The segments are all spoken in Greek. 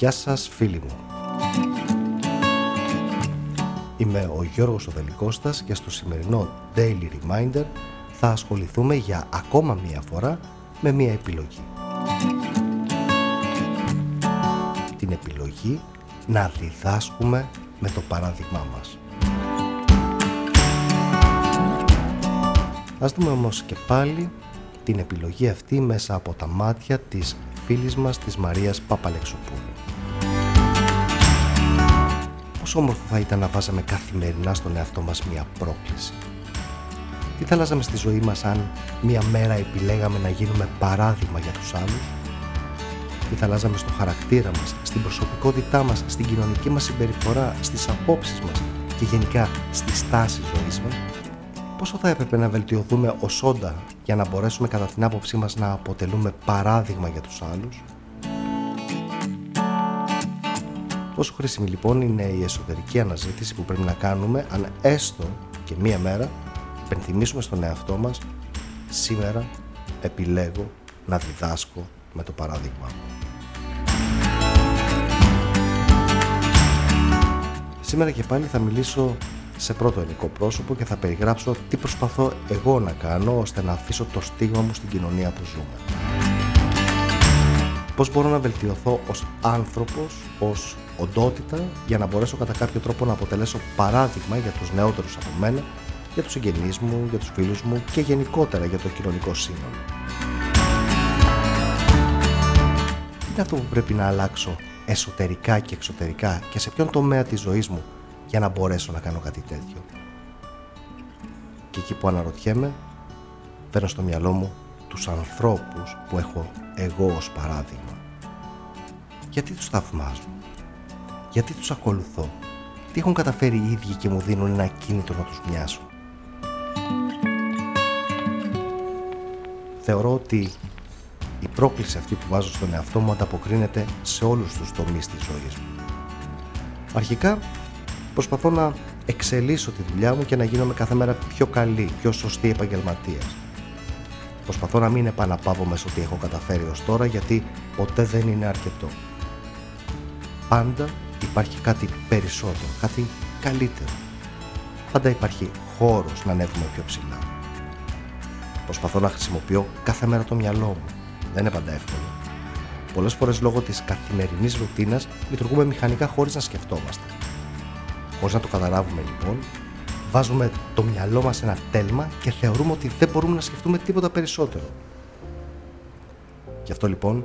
Γεια σας φίλοι μου. Είμαι ο Γιώργος Οδελικώστας και στο σημερινό Daily Reminder θα ασχοληθούμε για ακόμα μία φορά με μία επιλογή. Την επιλογή να διδάσκουμε με το παράδειγμά μας. Ας δούμε όμως και πάλι την επιλογή αυτή μέσα από τα μάτια της φίλης μας της Μαρίας Παπαλεξοπούλου. Πόσο όμορφο θα ήταν να βάζαμε καθημερινά στον εαυτό μας μία πρόκληση. Τι θα αλλάζαμε στη ζωή μας αν μία μέρα επιλέγαμε να γίνουμε παράδειγμα για τους άλλους. Τι θα αλλάζαμε στο χαρακτήρα μας, στην προσωπικότητά μας, στην κοινωνική μας συμπεριφορά, στις απόψεις μας και γενικά στη στάση ζωής μας πόσο θα έπρεπε να βελτιωθούμε ως όντα για να μπορέσουμε κατά την άποψή μας να αποτελούμε παράδειγμα για τους άλλους. Πόσο χρήσιμη λοιπόν είναι η εσωτερική αναζήτηση που πρέπει να κάνουμε αν έστω και μία μέρα υπενθυμίσουμε στον εαυτό μας σήμερα επιλέγω να διδάσκω με το παράδειγμα Σήμερα και πάλι θα μιλήσω σε πρώτο ελληνικό πρόσωπο και θα περιγράψω τι προσπαθώ εγώ να κάνω ώστε να αφήσω το στίγμα μου στην κοινωνία που ζούμε. Πώς μπορώ να βελτιωθώ ως άνθρωπος, ως οντότητα για να μπορέσω κατά κάποιο τρόπο να αποτελέσω παράδειγμα για τους νεότερους από μένα, για τους συγγενείς μου, για τους φίλους μου και γενικότερα για το κοινωνικό σύνολο. Τι είναι αυτό που πρέπει να αλλάξω εσωτερικά και εξωτερικά και σε ποιον τομέα της ζωής μου για να μπορέσω να κάνω κάτι τέτοιο. Και εκεί που αναρωτιέμαι, παίρνω στο μυαλό μου τους ανθρώπους που έχω εγώ ως παράδειγμα. Γιατί τους θαυμάζω, γιατί τους ακολουθώ, τι έχουν καταφέρει οι ίδιοι και μου δίνουν ένα κίνητρο να τους μοιάσω; Θεωρώ ότι η πρόκληση αυτή που βάζω στον εαυτό μου ανταποκρίνεται σε όλους τους τομείς της ζωής μου. Αρχικά προσπαθώ να εξελίσω τη δουλειά μου και να γίνομαι κάθε μέρα πιο καλή, πιο σωστή επαγγελματίας. Προσπαθώ να μην επαναπάβω σε ό,τι έχω καταφέρει ως τώρα γιατί ποτέ δεν είναι αρκετό. Πάντα υπάρχει κάτι περισσότερο, κάτι καλύτερο. Πάντα υπάρχει χώρος να ανέβουμε πιο ψηλά. Προσπαθώ να χρησιμοποιώ κάθε μέρα το μυαλό μου. Δεν είναι πάντα εύκολο. Πολλές φορές λόγω της καθημερινής ρουτίνας λειτουργούμε μηχανικά χωρίς να σκεφτόμαστε. Χωρίς να το καταλάβουμε λοιπόν, βάζουμε το μυαλό μας σε ένα τέλμα και θεωρούμε ότι δεν μπορούμε να σκεφτούμε τίποτα περισσότερο. Γι' αυτό λοιπόν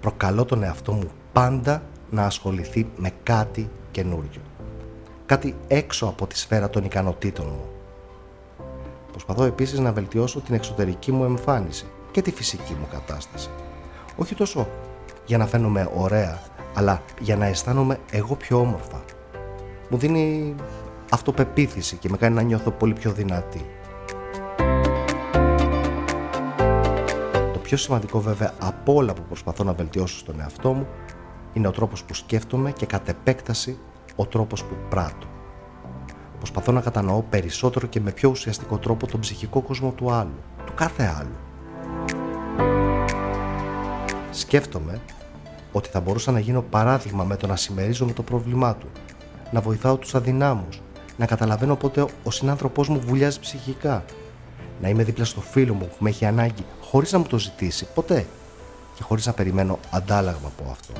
προκαλώ τον εαυτό μου πάντα να ασχοληθεί με κάτι καινούριο. Κάτι έξω από τη σφαίρα των ικανοτήτων μου. Προσπαθώ επίσης να βελτιώσω την εξωτερική μου εμφάνιση και τη φυσική μου κατάσταση. Όχι τόσο για να φαίνομαι ωραία, αλλά για να αισθάνομαι εγώ πιο όμορφα, μου δίνει αυτοπεποίθηση και με κάνει να νιώθω πολύ πιο δυνατή. Το πιο σημαντικό βέβαια από όλα που προσπαθώ να βελτιώσω στον εαυτό μου είναι ο τρόπος που σκέφτομαι και κατ' επέκταση ο τρόπος που πράττω. Προσπαθώ να κατανοώ περισσότερο και με πιο ουσιαστικό τρόπο τον ψυχικό κόσμο του άλλου, του κάθε άλλου. Σκέφτομαι ότι θα μπορούσα να γίνω παράδειγμα με το να συμμερίζομαι το πρόβλημά του να βοηθάω τους αδυνάμους, να καταλαβαίνω πότε ο συνάνθρωπός μου βουλιάζει ψυχικά, να είμαι δίπλα στο φίλο μου που με έχει ανάγκη χωρίς να μου το ζητήσει ποτέ και χωρίς να περιμένω αντάλλαγμα από αυτό.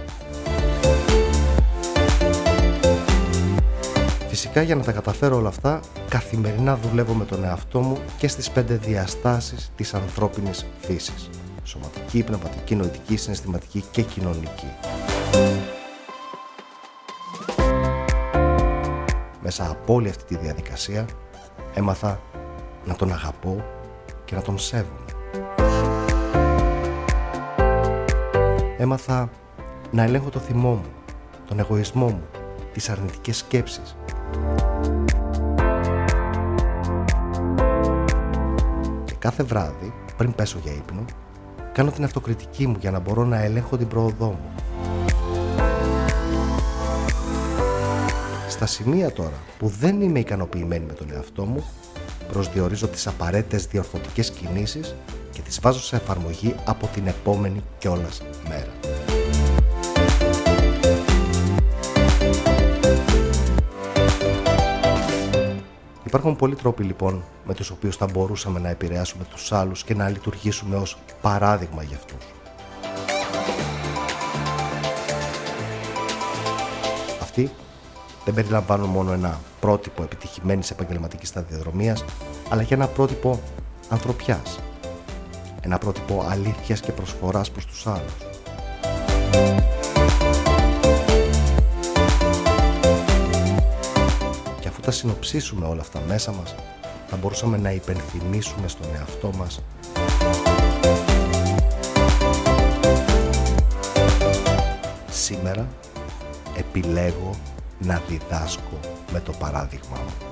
Φυσικά για να τα καταφέρω όλα αυτά, καθημερινά δουλεύω με τον εαυτό μου και στις πέντε διαστάσεις της ανθρώπινης φύσης. Σωματική, πνευματική, νοητική, συναισθηματική και κοινωνική. Μέσα από όλη αυτή τη διαδικασία έμαθα να τον αγαπώ και να τον σέβομαι. Έμαθα να ελέγχω το θυμό μου, τον εγωισμό μου, τις αρνητικές σκέψεις. Και κάθε βράδυ, πριν πέσω για ύπνο, κάνω την αυτοκριτική μου για να μπορώ να ελέγχω την πρόοδό μου. Στα σημεία τώρα που δεν είμαι ικανοποιημένη με τον εαυτό μου, προσδιορίζω τις απαραίτητες διορθωτικές κινήσεις και τις βάζω σε εφαρμογή από την επόμενη κιόλας μέρα. Υπάρχουν πολλοί τρόποι λοιπόν με τους οποίους θα μπορούσαμε να επηρεάσουμε τους άλλους και να λειτουργήσουμε ως παράδειγμα για αυτούς. Αυτή δεν περιλαμβάνουν μόνο ένα πρότυπο επιτυχημένης επαγγελματικής σταδιοδρομίας, αλλά και ένα πρότυπο ανθρωπιάς. Ένα πρότυπο αλήθειας και προσφοράς προς τους άλλους. Και αφού τα συνοψίσουμε όλα αυτά μέσα μας, θα μπορούσαμε να υπενθυμίσουμε στον εαυτό μας Σήμερα επιλέγω να διδάσκω με το παράδειγμα μου.